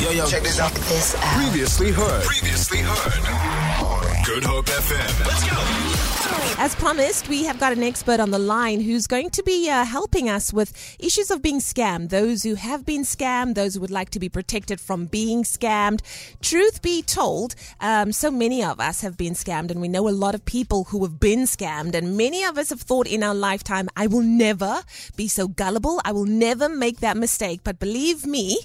Yo, yo, check this out. This out. Previously heard. Previously heard. Good Hope FM. Let's go. As promised, we have got an expert on the line who's going to be uh, helping us with issues of being scammed. Those who have been scammed, those who would like to be protected from being scammed. Truth be told, um, so many of us have been scammed, and we know a lot of people who have been scammed. And many of us have thought in our lifetime, I will never be so gullible. I will never make that mistake. But believe me,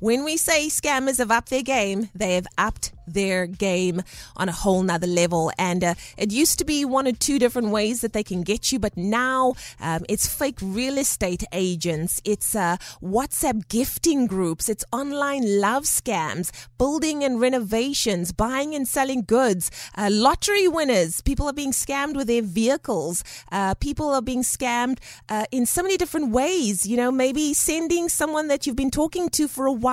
when we say scammers have upped their game, they have upped their game on a whole nother level. And uh, it used to be one or two different ways that they can get you, but now um, it's fake real estate agents, it's uh, WhatsApp gifting groups, it's online love scams, building and renovations, buying and selling goods, uh, lottery winners. People are being scammed with their vehicles. Uh, people are being scammed uh, in so many different ways. You know, maybe sending someone that you've been talking to for a while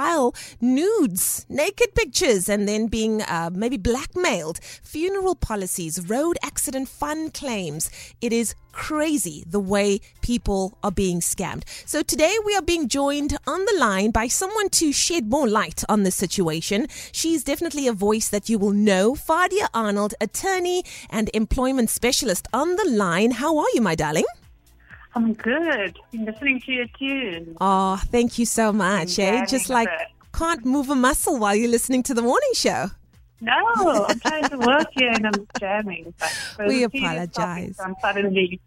nudes, naked pictures, and then being uh, maybe blackmailed, funeral policies, road accident fund claims. It is crazy the way people are being scammed. So today we are being joined on the line by someone to shed more light on this situation. She's definitely a voice that you will know. Fadia Arnold, attorney and employment specialist on the line. How are you, my darling? I'm good. Been listening to your tune. Oh, thank you so much. Eh? Just like can't move a muscle while you're listening to the morning show. No, I'm trying to work here and I'm jamming. But We apologize. I'm suddenly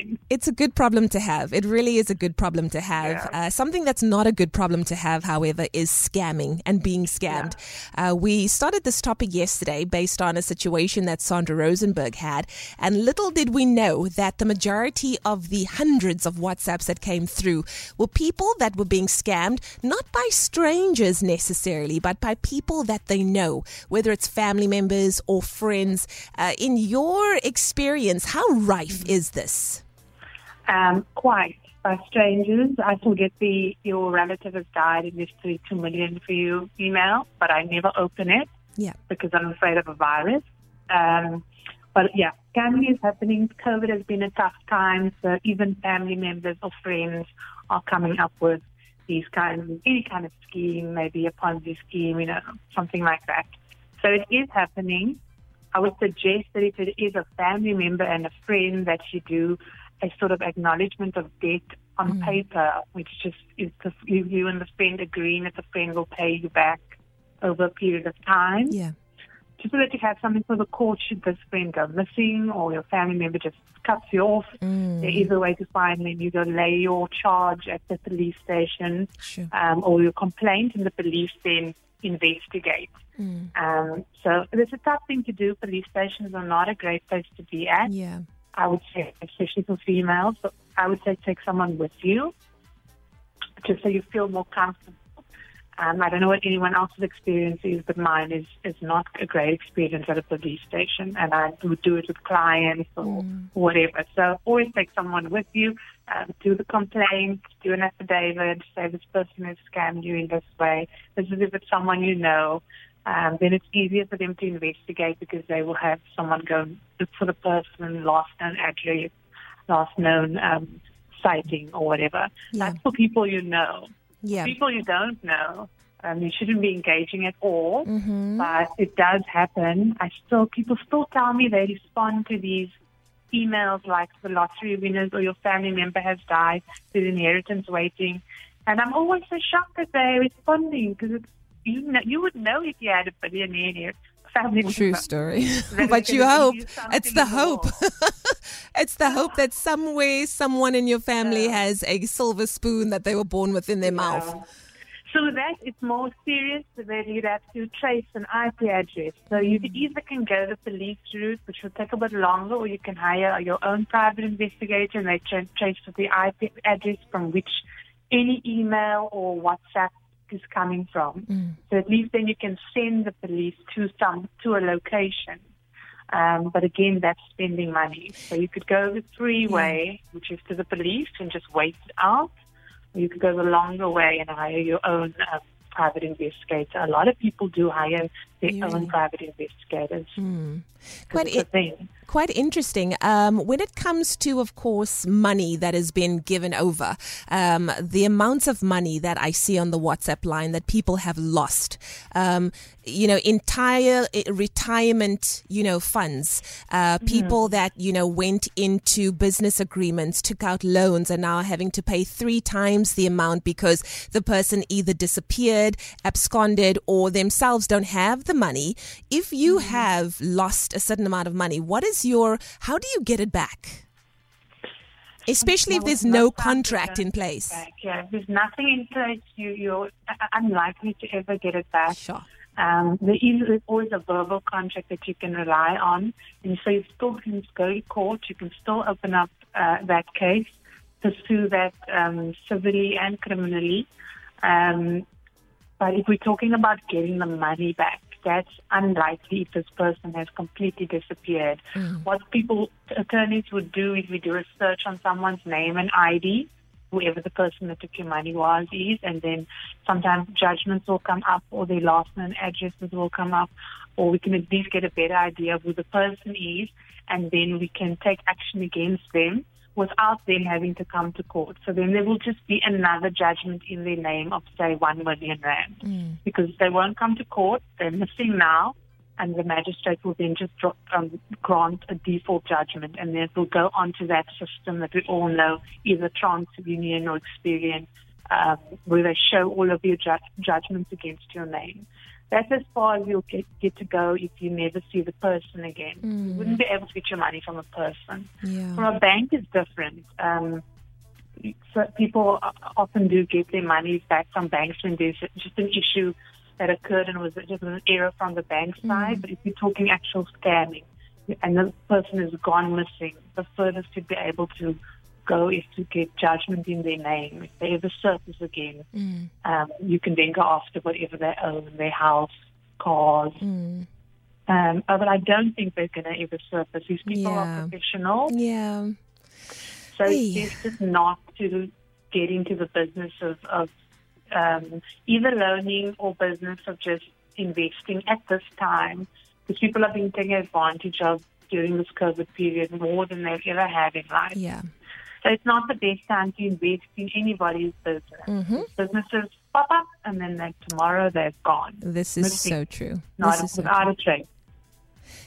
in. It's a good problem to have. It really is a good problem to have. Yeah. Uh, something that's not a good problem to have, however, is scamming and being scammed. Uh, we started this topic yesterday based on a situation that Sandra Rosenberg had, and little did we know that the majority of the hundreds of WhatsApps that came through were people that were being scammed, not by strangers necessarily, but by people that they know, whether it's family members or friends. Uh, in your experience, how rife is this? Um, quite by strangers. I still get the your relative has died and there's three two million for you email, but I never open it Yeah. because I'm afraid of a virus. Um, but yeah, scamming is happening. COVID has been a tough time, so even family members or friends are coming up with these kinds of any kind of scheme, maybe a Ponzi scheme, you know, something like that. So it is happening. I would suggest that if it is a family member and a friend, that you do a sort of acknowledgement of debt on paper, which just is the, you, you and the friend agreeing that the friend will pay you back over a period of time Yeah. just so that you have something for the court should this friend go missing or your family member just cuts you off. Mm. There is a way to find them. You go lay your charge at the police station Sure. um, or your complaint, and the police then investigate. Mm. Um, so it's a tough thing to do. Police stations are not a great place to be at. Yeah. I would say, especially for females. But I would say take someone with you, just so you feel more comfortable. Um, I don't know what anyone else's experience is, but mine is, is not a great experience at a police station, and I would do it with clients or whatever. So always take someone with you, um, do the complaint, do an affidavit, say this person has scammed you in this way. This is if it's someone you know. Um, then it's easier for them to investigate because they will have someone go look for the person, last known address, last known um, sighting or whatever. Yeah. That's for people you know. Yeah. People you don't know, um, you shouldn't be engaging at all. Mm-hmm. But it does happen. I still people still tell me they respond to these emails like the lottery winners or your family member has died, there's inheritance waiting, and I'm always so shocked that they're responding because it's you know, you would know if you had a billionaire family True member. story. But you hope. It's the hope. it's the hope that somewhere someone in your family Yeah. has a silver spoon that they were born with in their mouth. So that, it's more serious that you'd have to trace an IP address. So you hmm. either can go the police route, which will take a bit longer, or you can hire your own private investigator and they tra- trace the IP address from which any email or WhatsApp is coming from. So at least then you can send the police to some to a location. Um, but again, that's spending money. So you could go the free way, which is to the police and just wait it out. Or you could go the longer way and hire your own um, private investigator. A lot of people do hire their Yeah. own private investigators. Quite i- thing. quite interesting. Um, when it comes to, of course, money that has been given over, um, the amounts of money that I see on the WhatsApp line that people have lost, um, you know, entire eh, retirement, you know, funds, uh, people that, you know, went into business agreements, took out loans, and now are having to pay three times the amount because the person either disappeared, absconded, or themselves don't have the money. If you have lost a certain amount of money, what is your, how do you get it back? Especially if there's no contract in place. back. Yeah, if there's nothing in place, you, you're unlikely to ever get it back. Sure. Um, there is always a verbal contract that you can rely on, and so you still can go to court. You can still open up uh, that case, pursue that um, civilly and criminally. Um, but if we're talking about getting the money back, that's unlikely if this person has completely disappeared. Hmm. What people, attorneys would do is we do a search on someone's name and ID, whoever the person that took your money was is, and then sometimes judgments will come up or their last name addresses will come up, or we can at least get a better idea of who the person is, and then we can take action against them without them having to come to court. So then there will just be another judgment in their name of, say, one million rand. Because they won't come to court, they're missing now, and the magistrate will then just drop, um, grant a default judgment, and then it will go onto that system that we all know, either TransUnion or Experian, um, where they show all of your ju- judgments against your name. That's as far as you'll get, get to go if you never see the person again. You wouldn't be able to get your money from a person. Yeah. From a bank is different. Um, so people often do get their money back from banks when there's just an issue that occurred and was just an error from the bank side. But if you're talking actual scamming and the person is gone missing, the furthest you'd be able to go is to get judgment in their name. If they ever surface again, um, you can then go after whatever they own, their house, cars. Um, uh, but I don't think they're going to ever surface. These people Yeah. are professional. Yeah. So Hey. it's just not to get into the business of, of um, either loaning or business of just investing at this time because people are being taken advantage of during this COVID period more than they've ever had in life. Yeah. So it's not the best time to invest in anybody's business. Mm-hmm. Businesses pop up and then they, tomorrow they're gone. This is so true. Not This is so without a trace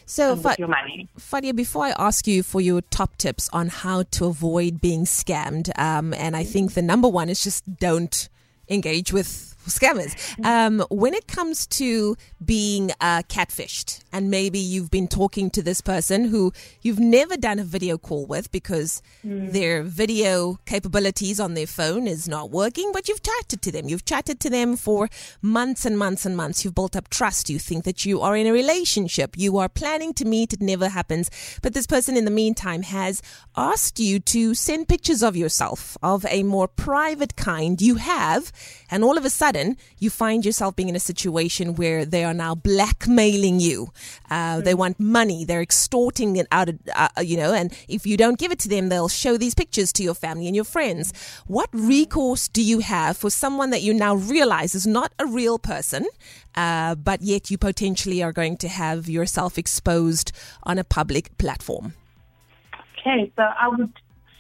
So, Fa- with your money. Fadia, before I ask you for your top tips on how to avoid being scammed, um, and I think the number one is just don't engage with scammers. Um, when it comes to being uh, catfished, and maybe you've been talking to this person who you've never done a video call with because their video capabilities on their phone is not working, but you've chatted to them. You've chatted to them for months and months and months. You've built up trust. You think that you are in a relationship. You are planning to meet. It never happens. But this person in the meantime has asked you to send pictures of yourself of a more private kind you have. And all of a sudden, you find yourself being in a situation where they are now blackmailing you. Uh, They want money. They're extorting it out of, uh, you know, and if you don't give it to them, they'll show these pictures to your family and your friends. What recourse do you have for someone that you now realize is not a real person, uh, but yet you potentially are going to have yourself exposed on a public platform? Okay, so I would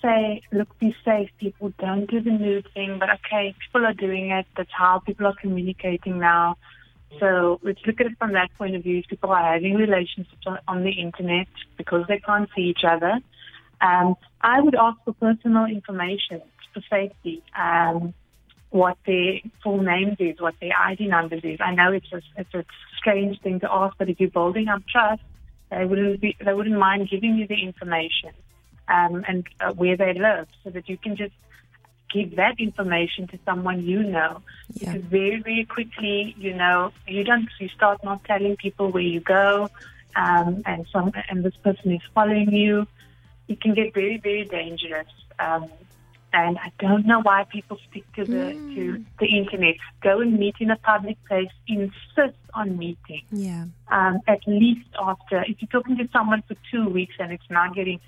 say, look, be safe, people. Don't do the nude thing. But okay, people are doing it. That's how people are communicating now. So let's look at it from that point of view. People are having relationships on, on the internet because they can't see each other. Um, I would ask for personal information for safety. Um, what their full names is, what their ID numbers is. I know it's a, it's a strange thing to ask, but if you're building up trust, they wouldn't be, they wouldn't mind giving you the information um, and uh, where they live, so that you can just give that information to someone you know. Yeah. Because very, very quickly, you know, you don't you start not telling people where you go, um, and some and this person is following you. It can get very, very dangerous. Um, and I don't know why people stick to the to the internet. Go and meet in a public place. Insist on meeting Yeah. um, at least after, if you're talking to someone for two weeks and it's not getting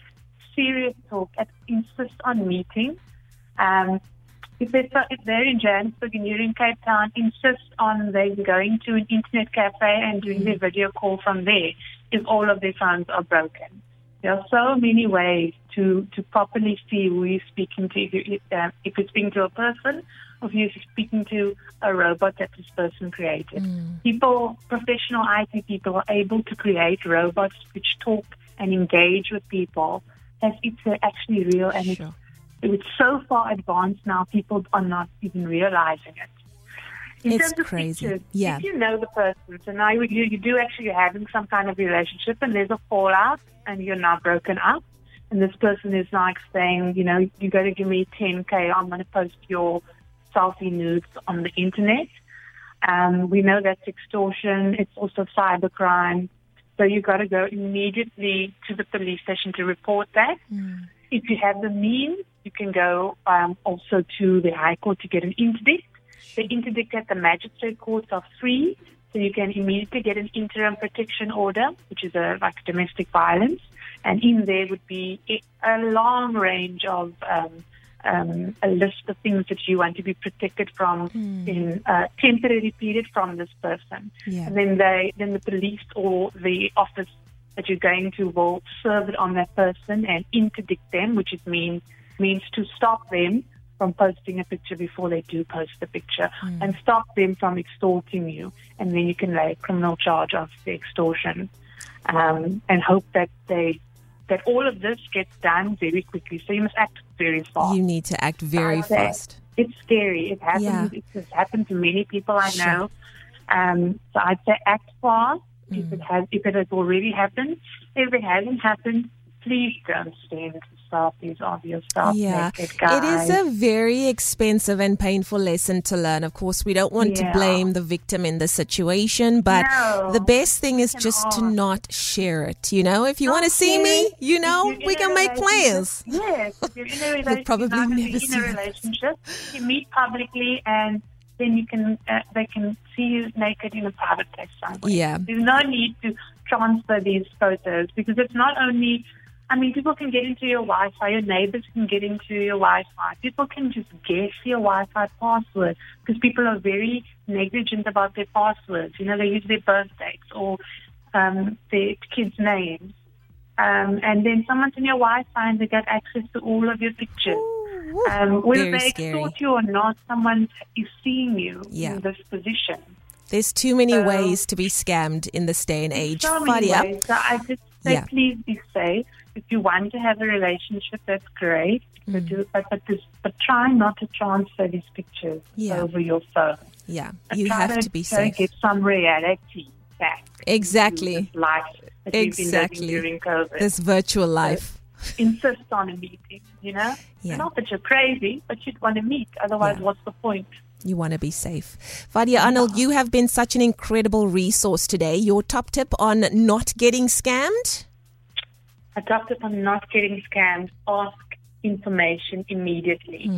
serious talk, at, insist on meeting. Um, if they're, if they're in Johannesburg and you're in Cape Town, insist on them going to an internet cafe and doing their video call from there if all of their phones are broken. There are so many ways to, to properly see who you're speaking to. If, you, uh, if you're speaking to a person or if you're speaking to a robot that this person created. People, professional IT people, are able to create robots which talk and engage with people as they're actually real and it's Sure. it's so far advanced now, people are not even realizing it. In It's terms of crazy. pictures, Yeah. If you know the person, so now you, you do actually having some kind of relationship and there's a fallout and you're now broken up and this person is like saying, you know, you got to give me 10K, I'm going to post your selfie nudes on the internet. Um, we know that's extortion. It's also cybercrime. So you've got to go immediately to the police station to report that. If you have the means, you can go um, also to the High Court to get an interdict. The interdict at the magistrate courts are free, so you can immediately get an interim protection order, which is a like domestic violence, and in there would be a a long range of um, um, a list of things that you want to be protected from in a temporary period from this person. Yeah. And then they, then the police or the office that you're going to will serve it on that person and interdict them, which is means means to stop them from posting a picture before they do post the picture and stop them from extorting you. And then you can lay a criminal charge of the extortion um, and hope that they that all of this gets done very quickly. So you must act very fast. You need to act very fast. It's scary. It happens. Yeah. It has happened to many people I Sure. know. Um, so I'd say act fast Mm. if it has if it has already happened. If it hasn't happened, please don't selfies of yourself Yeah, naked, guys. it is a very expensive and painful lesson to learn. Of course, we don't want to blame the victim in the situation, but No. the best thing is just to not share it. You know, if you want to see me, you know, we can make plans. Yes, if you're in a relationship, probably not never in a relationship. You meet publicly, and then you can uh, they can see you naked in a private place somewhere. Yeah. There's no need to transfer these photos because it's not only. I mean, people can get into your Wi-Fi. Your neighbors can get into your Wi-Fi. People can just guess your Wi-Fi password because people are very negligent about their passwords. You know, they use their birth dates or um, their kids' names. Um, and then someone's in your Wi-Fi and they get access to all of your pictures. Um, whether Very they scary. you or not, someone is seeing you Yeah. in this position. There's too many So- ways to be scammed in this day and age. So many ways. So I just say, Yeah. please be safe. If you want to have a relationship, that's great. But, Mm. do, but, but, this, but try not to transfer these pictures Yeah. over your phone. yeah, But you have to be safe. Get some reality back. Exactly. this life that we've been Exactly. during COVID. This virtual life. insist on a meeting, you know? Yeah. Not that you're crazy, but you'd want to meet. Otherwise, Yeah. what's the point? You want to be safe. Fadia Arnold, you have been such an incredible resource today. Your top tip on not getting scammed? A doctor on not getting scammed, ask information immediately.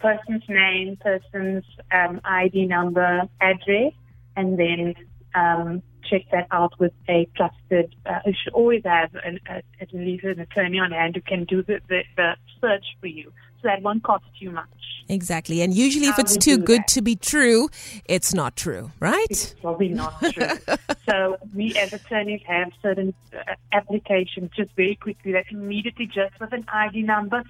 Person's name, person's um, ID number, address, and then um, check that out with a trusted. Uh, you should always have an, a, at least an attorney on hand who can do the, the, the search for you. So that won't cost you much. Exactly. And usually, if it's too good that. to be true, it's not true, right? It's probably not true. so we as attorneys have certain uh, applications just very quickly that immediately just with an ID number,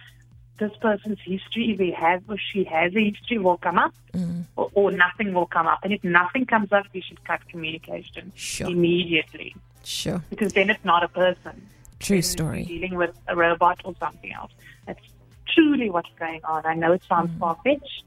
this person's history, if he has or she has a history, will come up Mm. or, or nothing will come up. And if nothing comes up, we should cut communication Sure. immediately Sure. because then it's not a person. True story. Dealing with a robot or something else. That's truly what's going on. I know it sounds Mm. far fetched,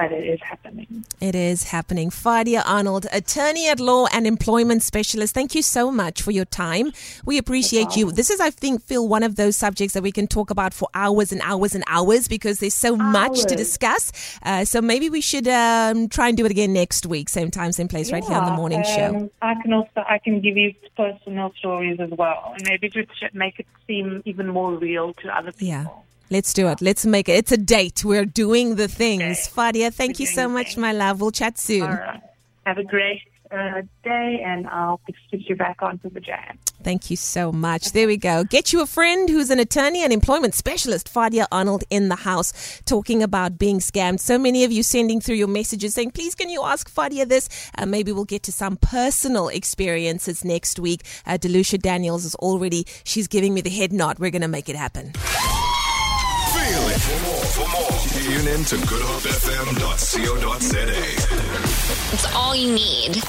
but it is happening. It is happening. Fadia Arnold, attorney at law and employment specialist. Thank you so much for your time. We appreciate you. This is, I think, Phil, one of those subjects that we can talk about for hours and hours and hours because there's so much to discuss. Uh, so maybe we should um, try and do it again next week, same time, same place, right here on the Yeah, morning show. um, I can also I can give you personal stories as well, and maybe ch- make it seem even more real to other people. Yeah. Let's do it. Let's make it. It's a date. We're doing the things. Okay. Fadia, thank We're you so much, my love. We'll chat soon. Right. Have a great uh, day, and I'll stick you back onto the jam. Thank you so much. There we go. Get you a friend who's an attorney and employment specialist, Fadia Arnold, in the house, talking about being scammed. So many of you sending through your messages saying, please, can you ask Fadia this? Uh, maybe we'll get to some personal experiences next week. Uh, Delucia Daniels is already, she's giving me the head nod. We're going to make it happen. Feel it. For more, for more, tune in to goodhopefm.co.za. It's all you need.